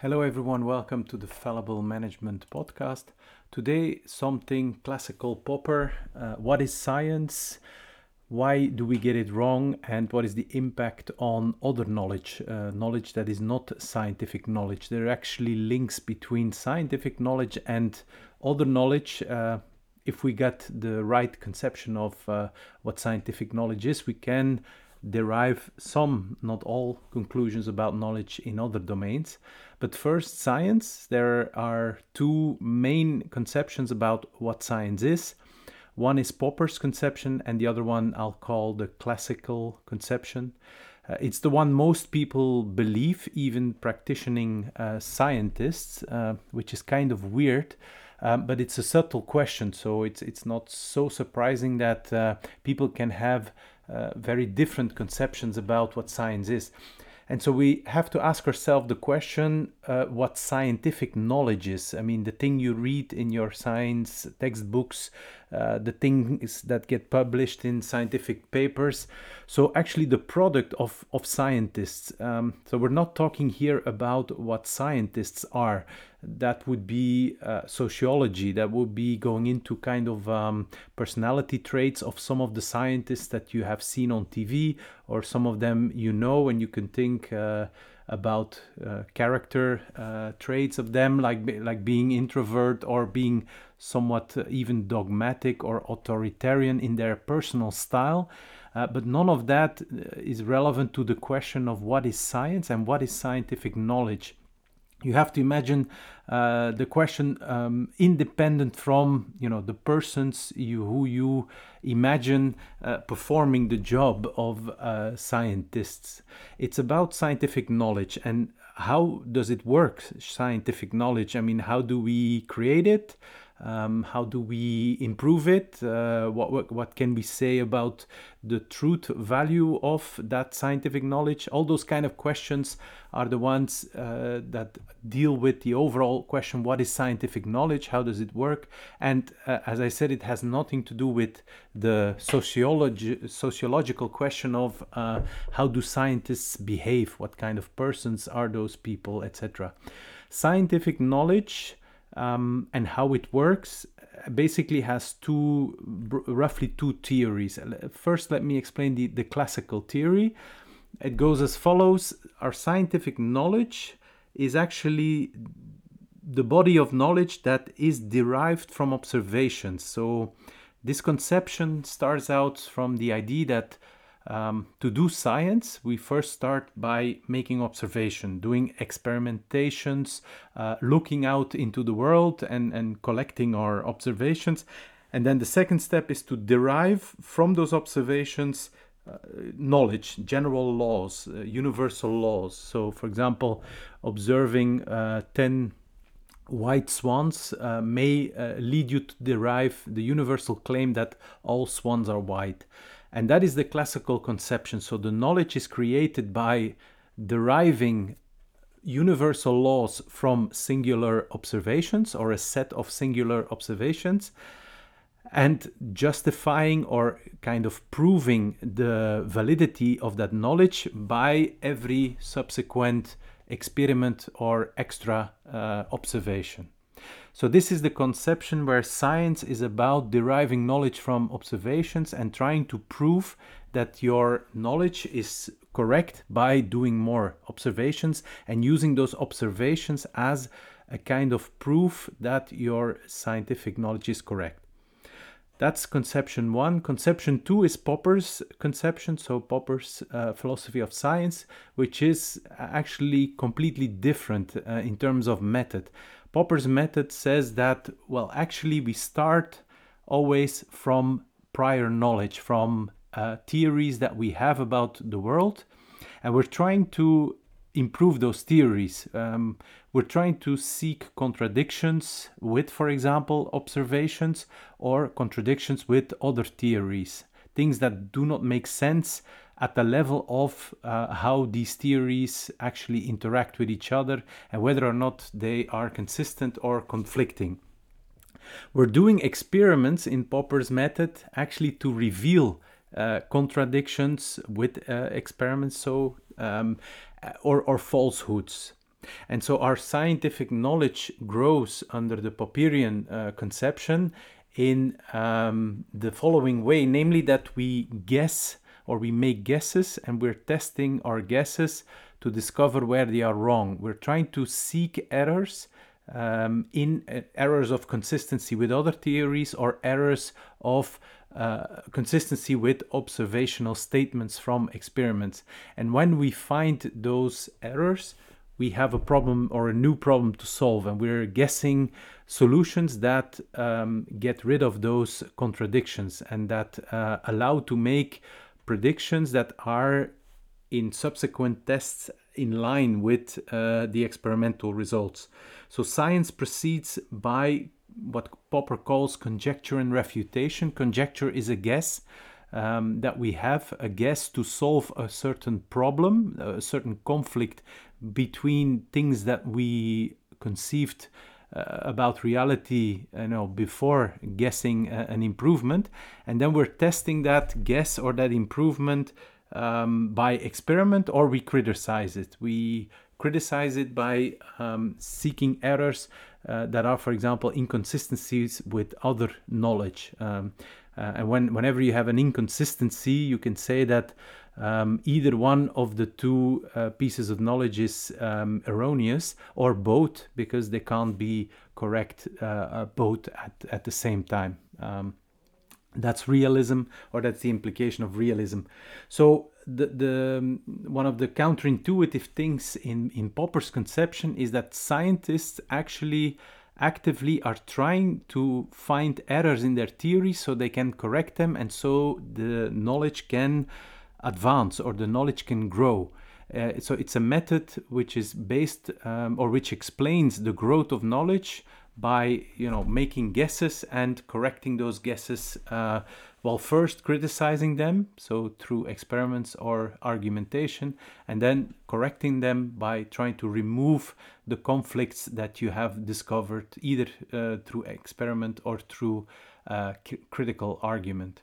Hello, everyone. Welcome to the Fallible Management Podcast. Today, something classical popper. Uh, what is science? Why do we get it wrong? And what is the impact on other knowledge? Uh, knowledge that is not scientific knowledge. There are actually links between scientific knowledge and other knowledge. Uh, if we get the right conception of uh, what scientific knowledge is, we can derive some, not all, conclusions about knowledge in other domains. But first, science. There are two main conceptions about what science is. One is Popper's conception, and the other one I'll call the classical conception. Uh, it's the one most people believe, even practicing uh, scientists, uh, which is kind of weird. Um, but it's a subtle question, so it's it's not so surprising that uh, people can have uh, very different conceptions about what science is. And so we have to ask ourselves the question uh, what scientific knowledge is. I mean, the thing you read in your science textbooks, uh, the things that get published in scientific papers. So, actually, the product of, of scientists. Um, so, we're not talking here about what scientists are that would be uh, sociology, that would be going into kind of um, personality traits of some of the scientists that you have seen on TV, or some of them you know, and you can think uh, about uh, character uh, traits of them, like like being introvert or being somewhat uh, even dogmatic or authoritarian in their personal style. Uh, but none of that is relevant to the question of what is science and what is scientific knowledge you have to imagine uh, the question um, independent from you know the persons you who you imagine uh, performing the job of uh, scientists. It's about scientific knowledge and how does it work scientific knowledge? I mean how do we create it um, how do we improve it? Uh, what, what, what can we say about the truth value of that scientific knowledge? All those kind of questions are the ones uh, that deal with the overall question: What is scientific knowledge? How does it work? And uh, as I said, it has nothing to do with the sociology sociological question of uh, how do scientists behave? What kind of persons are those people, etc. Scientific knowledge um, and how it works basically has two roughly two theories. First let me explain the, the classical theory. It goes as follows. Our scientific knowledge is actually the body of knowledge that is derived from observations. So this conception starts out from the idea that um, to do science, we first start by making observation, doing experimentations, uh, looking out into the world and, and collecting our observations. And then the second step is to derive from those observations uh, knowledge, general laws, uh, universal laws. So, for example, observing uh, 10 white swans uh, may uh, lead you to derive the universal claim that all swans are white. And that is the classical conception. So the knowledge is created by deriving universal laws from singular observations or a set of singular observations and justifying or kind of proving the validity of that knowledge by every subsequent experiment or extra uh, observation. So, this is the conception where science is about deriving knowledge from observations and trying to prove that your knowledge is correct by doing more observations and using those observations as a kind of proof that your scientific knowledge is correct. That's conception one. Conception two is Popper's conception, so Popper's uh, philosophy of science, which is actually completely different uh, in terms of method. Popper's method says that, well, actually, we start always from prior knowledge, from uh, theories that we have about the world, and we're trying to improve those theories. Um, we're trying to seek contradictions with, for example, observations or contradictions with other theories, things that do not make sense at the level of uh, how these theories actually interact with each other and whether or not they are consistent or conflicting. We're doing experiments in Popper's method actually to reveal uh, contradictions with uh, experiments, so um, or, or falsehoods. And so our scientific knowledge grows under the Popperian uh, conception in um, the following way namely, that we guess or we make guesses and we're testing our guesses to discover where they are wrong. We're trying to seek errors um, in uh, errors of consistency with other theories or errors of uh, consistency with observational statements from experiments. And when we find those errors, we have a problem or a new problem to solve, and we're guessing solutions that um, get rid of those contradictions and that uh, allow to make predictions that are in subsequent tests in line with uh, the experimental results. So science proceeds by what Popper calls conjecture and refutation. Conjecture is a guess um, that we have, a guess to solve a certain problem, a certain conflict between things that we conceived uh, about reality you know before guessing uh, an improvement and then we're testing that guess or that improvement um, by experiment or we criticize it we criticize it by um, seeking errors uh, that are, for example, inconsistencies with other knowledge. Um, uh, and when, whenever you have an inconsistency, you can say that um, either one of the two uh, pieces of knowledge is um, erroneous or both because they can't be correct uh, uh, both at, at the same time. Um, that's realism or that's the implication of realism so the, the um, one of the counterintuitive things in in popper's conception is that scientists actually actively are trying to find errors in their theory so they can correct them and so the knowledge can advance or the knowledge can grow. Uh, so it's a method which is based um, or which explains the growth of knowledge by you know making guesses and correcting those guesses uh, while first criticizing them so through experiments or argumentation and then correcting them by trying to remove the conflicts that you have discovered either uh, through experiment or through uh, critical argument.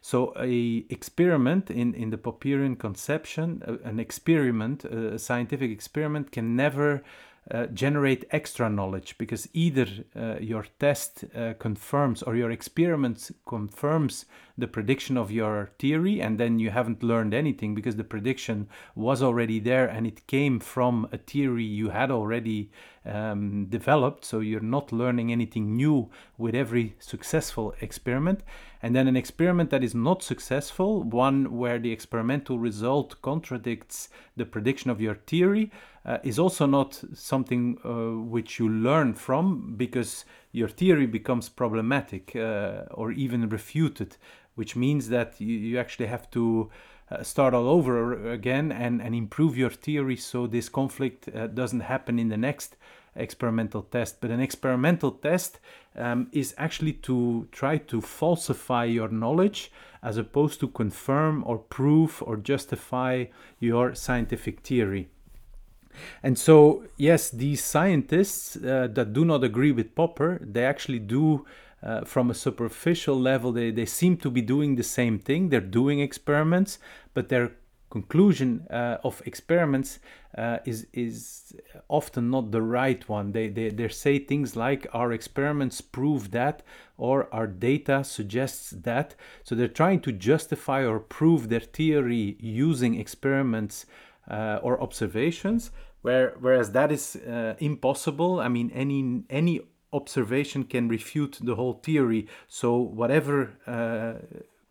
So a experiment in, in the Popperian conception, an experiment, a scientific experiment can never uh, generate extra knowledge because either uh, your test uh, confirms or your experiment confirms the prediction of your theory and then you haven't learned anything because the prediction was already there and it came from a theory you had already um, developed. So you're not learning anything new with every successful experiment. And then an experiment that is not successful one where the experimental result contradicts the prediction of your theory uh, is also not something uh, which you learn from because your theory becomes problematic uh, or even refuted, which means that you, you actually have to uh, start all over again and, and improve your theory so this conflict uh, doesn't happen in the next experimental test. But an experimental test um, is actually to try to falsify your knowledge as opposed to confirm or prove or justify your scientific theory. And so, yes, these scientists uh, that do not agree with Popper, they actually do, uh, from a superficial level, they, they seem to be doing the same thing. They're doing experiments, but their conclusion uh, of experiments uh, is is often not the right one. They, they they say things like our experiments prove that, or our data suggests that. So they're trying to justify or prove their theory using experiments uh, or observations, where, whereas that is uh, impossible. I mean, any any observation can refute the whole theory. So whatever uh,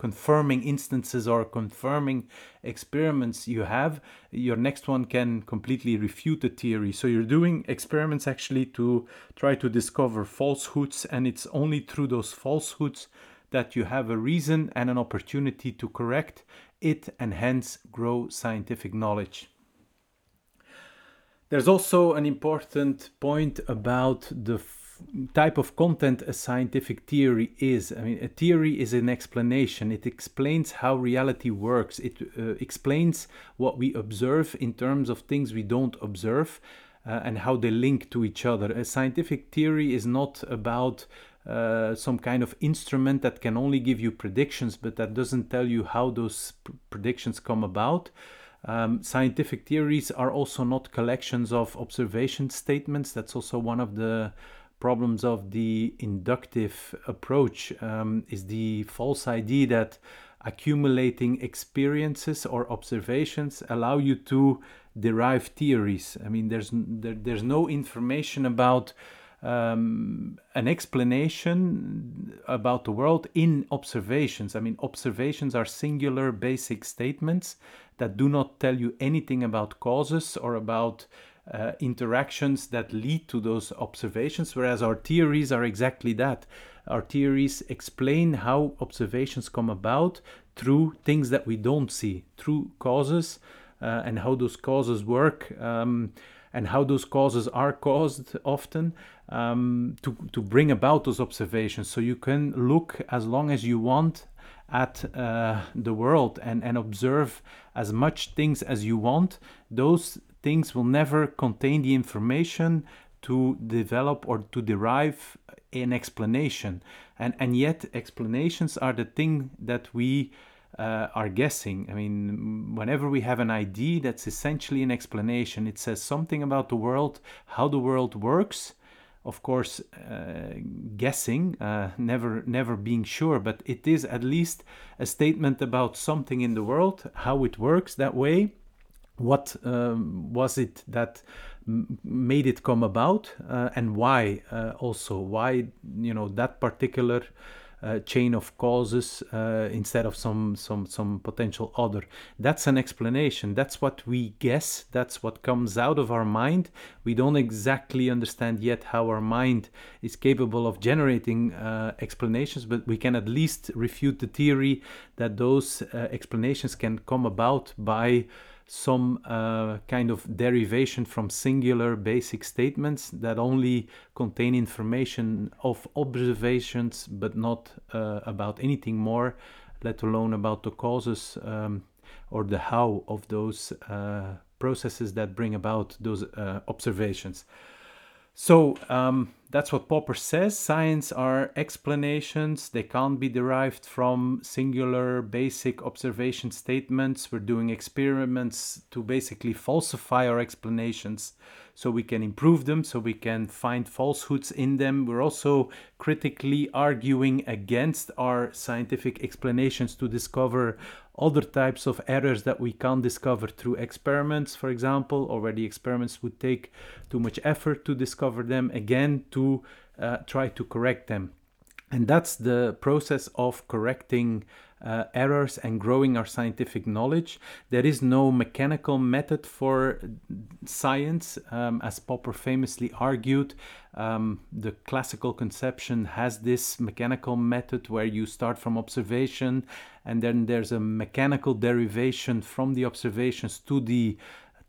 confirming instances or confirming experiments you have, your next one can completely refute the theory. So you're doing experiments actually to try to discover falsehoods, and it's only through those falsehoods that you have a reason and an opportunity to correct it and hence grow scientific knowledge. There's also an important point about the type of content a scientific theory is. I mean, a theory is an explanation. It explains how reality works. It uh, explains what we observe in terms of things we don't observe uh, and how they link to each other. A scientific theory is not about uh, some kind of instrument that can only give you predictions, but that doesn't tell you how those pr- predictions come about. Um, scientific theories are also not collections of observation statements. That's also one of the problems of the inductive approach um, is the false idea that accumulating experiences or observations allow you to derive theories. I mean, there's there, there's no information about um, an explanation about the world in observations. I mean, observations are singular basic statements that do not tell you anything about causes or about uh, interactions that lead to those observations, whereas our theories are exactly that. Our theories explain how observations come about through things that we don't see, through causes, uh, and how those causes work, um, and how those causes are caused often um, to, to bring about those observations. So you can look as long as you want at uh, the world and, and observe as much things as you want. Those things will never contain the information to develop or to derive an explanation. And, and yet, explanations are the thing that we uh, are guessing. I mean, whenever we have an idea, that's essentially an explanation. It says something about the world, how the world works. Of course, uh, guessing, uh, never, never being sure, but it is at least a statement about something in the world, how it works that way. What um, was it that made it come about, uh, and why? Uh, also, why you know that particular uh, chain of causes uh, instead of some some some potential other. That's an explanation. That's what we guess. That's what comes out of our mind. We don't exactly understand yet how our mind is capable of generating uh, explanations but we can at least refute the theory that those uh, explanations can come about by some uh, kind of derivation from singular basic statements that only contain information of observations but not uh, about anything more, let alone about the causes um, or the how of those uh, processes that bring about those uh, observations. So um, that's what Popper says. Science are explanations. They can't be derived from singular basic observation statements. We're doing experiments to basically falsify our explanations so we can improve them, so we can find falsehoods in them. We're also critically arguing against our scientific explanations to discover other types of errors that we can't discover through experiments, for example, or where the experiments would take too much effort to discover them, again, to uh, try to correct them. And that's the process of correcting uh, errors and growing our scientific knowledge. There is no mechanical method for science, um, as Popper famously argued. Um, the classical conception has this mechanical method where you start from observation and then there's a mechanical derivation from the observations to the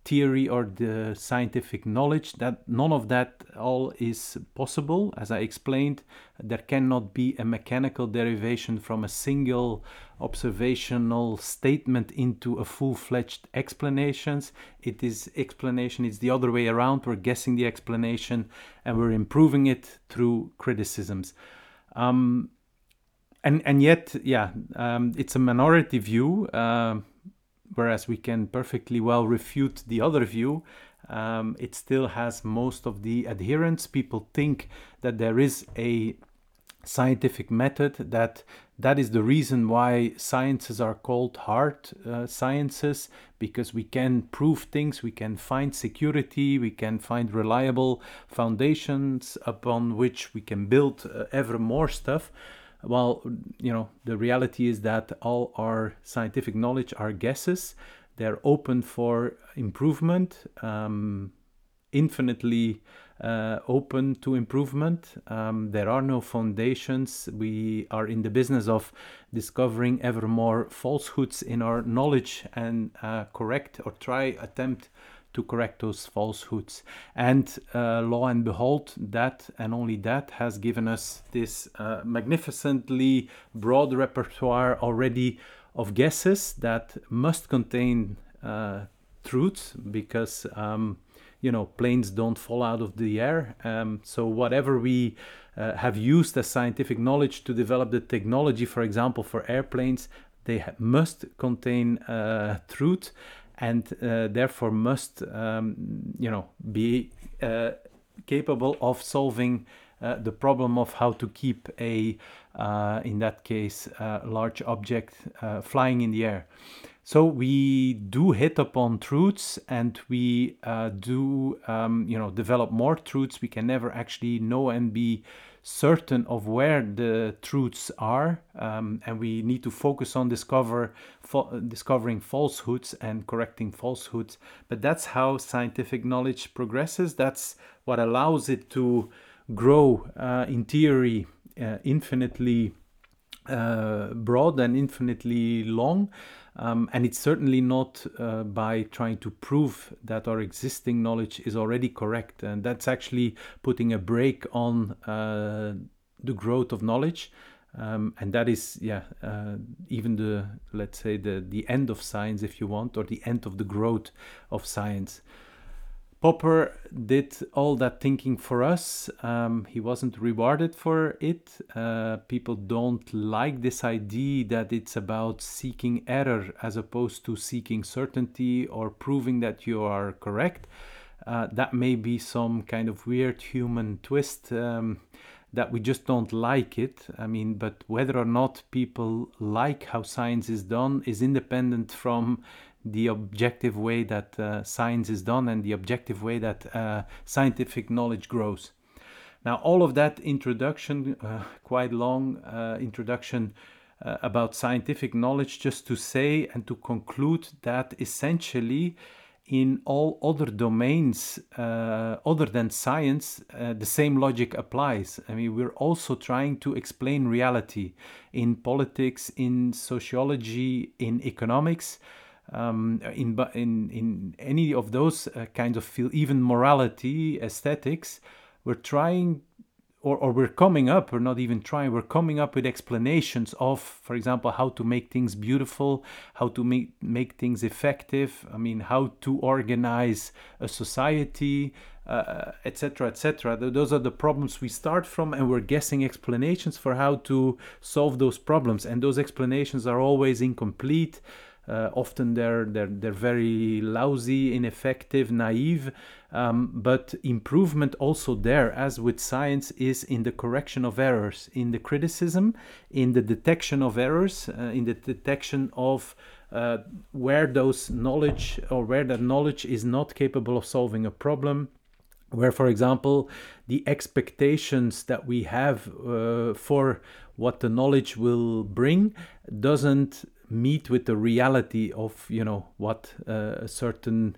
theory or the scientific knowledge that none of that all is possible. As i explained there cannot be a mechanical derivation from a single observational statement into a full-fledged explanations. It is explanation it's the other way around. We're guessing the explanation and we're improving it through criticisms. Um, and and yet yeah um, it's a minority view. Uh, whereas we can perfectly well refute the other view, um, it still has most of the adherents. People think that there is a scientific method that that is the reason why sciences are called hard uh, sciences because we can prove things we can find security we can find reliable foundations upon which we can build uh, ever more stuff well, you know, the reality is that all our scientific knowledge are guesses. They're open for improvement, um, infinitely uh, open to improvement. Um, there are no foundations. We are in the business of discovering ever more falsehoods in our knowledge and uh, correct or try attempt to correct those falsehoods. And uh, lo and behold, that and only that has given us this uh, magnificently broad repertoire already of guesses that must contain uh, truths because. Um, you know, planes don't fall out of the air. Um, so, whatever we uh, have used as scientific knowledge to develop the technology, for example, for airplanes, they must contain uh, truth and uh, therefore must um, you know be uh, capable of solving uh, the problem of how to keep a uh, in that case large object flying in the air so we do hit upon truths and we uh, do um, you know develop more truths. We can never actually know and be certain of where the truths are um, and we need to focus on discover fo- discovering falsehoods and correcting falsehoods. But that's how scientific knowledge progresses. That's what allows it to grow uh, in theory uh, infinitely uh, broad and infinitely long um, and it's certainly not uh, by trying to prove that our existing knowledge is already correct. And that's actually putting a brake on uh, the growth of knowledge. Um, and that is, yeah, uh, even the, let's say, the, the end of science, if you want, or the end of the growth of science. Popper did all that thinking for us. Um, he wasn't rewarded for it. Uh, people don't like this idea that it's about seeking error as opposed to seeking certainty or proving that you are correct. Uh, that may be some kind of weird human twist um, that we just don't like it. I mean, but whether or not people like how science is done is independent from the objective way that uh, science is done and the objective way that uh, scientific knowledge grows. Now, all of that introduction, uh, quite long uh, introduction uh, about scientific knowledge, just to say and to conclude that essentially in all other domains uh, other than science, the same logic applies. I mean, we're also trying to explain reality in politics, in sociology, in economics um, in, in, in any of those uh, kinds of field, even morality, aesthetics, we're trying or, or we're coming up, we're not even trying, we're coming up with explanations of, for example, how to make things beautiful, how to make, make things effective, I mean, how to organize a society, etc., uh, etc. Et those are the problems we start from, and we're guessing explanations for how to solve those problems. And those explanations are always incomplete. Uh, often they're, they're, they're very lousy, ineffective, naive. Um, but improvement also there, as with science, is in the correction of errors, in the criticism, in the detection of errors, uh, in the detection of uh, where those knowledge or where that knowledge is not capable of solving a problem where for example the expectations that we have uh, for what the knowledge will bring doesn't meet with the reality of you know what uh, a certain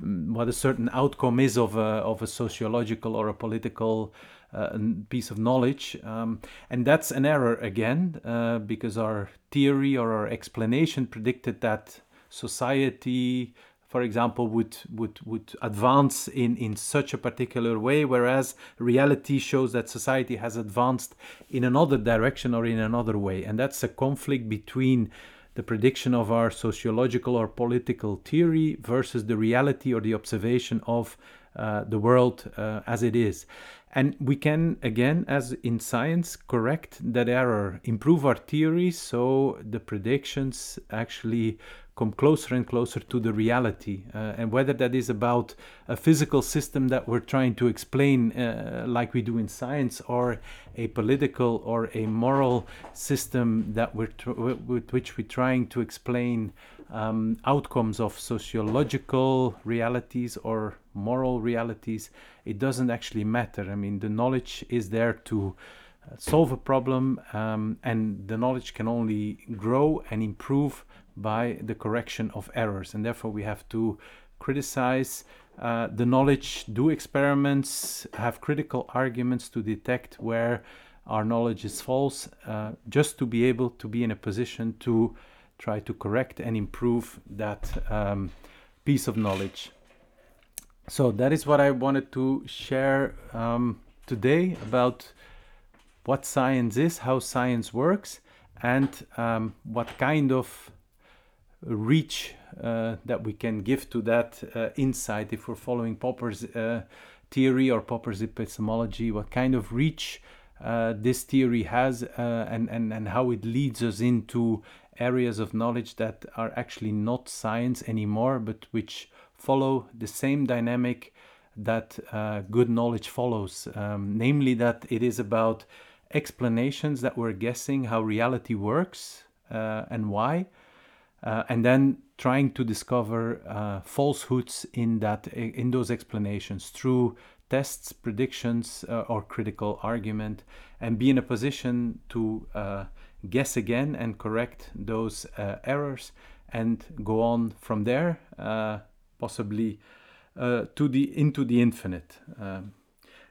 what a certain outcome is of a, of a sociological or a political uh, piece of knowledge. Um, and that's an error again, uh, because our theory or our explanation predicted that society, for example, would, would, would advance in, in such a particular way, whereas reality shows that society has advanced in another direction or in another way. And that's a conflict between the prediction of our sociological or political theory versus the reality or the observation of uh, the world uh, as it is. And we can, again, as in science, correct that error, improve our theories so the predictions actually come closer and closer to the reality. Uh, and whether that is about a physical system that we're trying to explain, uh, like we do in science, or a political or a moral system that we're tr- with which we're trying to explain um, outcomes of sociological realities or moral realities, it doesn't actually matter. I mean, the knowledge is there to uh, solve a problem, um, and the knowledge can only grow and improve by the correction of errors. And therefore, we have to criticize uh, the knowledge, do experiments, have critical arguments to detect where our knowledge is false, uh, just to be able to be in a position to try to correct and improve that um, piece of knowledge. So, that is what I wanted to share um, today about what science is, how science works, and um, what kind of reach uh, that we can give to that uh, insight if we're following Popper's uh, theory or Popper's epistemology, what kind of reach uh, this theory has uh, and, and, and how it leads us into areas of knowledge that are actually not science anymore, but which follow the same dynamic that uh, good knowledge follows. Um, namely, that it is about explanations that we're guessing how reality works and why, uh, and then trying to discover uh, falsehoods in that in those explanations through tests, predictions, uh, or critical argument, and be in a position to uh, guess again and correct those uh, errors, and go on from there, possibly to the into the infinite. Um,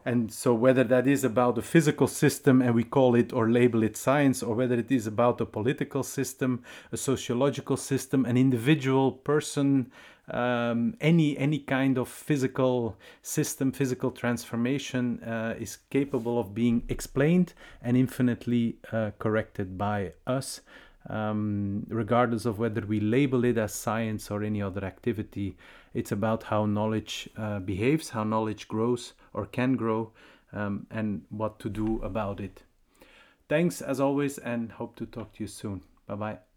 and so, whether that is about a physical system and we call it or label it science, or whether it is about a political system, a sociological system, an individual person, um, any any kind of physical system, physical transformation uh, is capable of being explained and infinitely uh, corrected by us um, regardless of whether we label it as science or any other activity. It's about how knowledge uh, behaves, how knowledge grows or can grow, um, and what to do about it. Thanks as always, and hope to talk to you soon. Bye bye.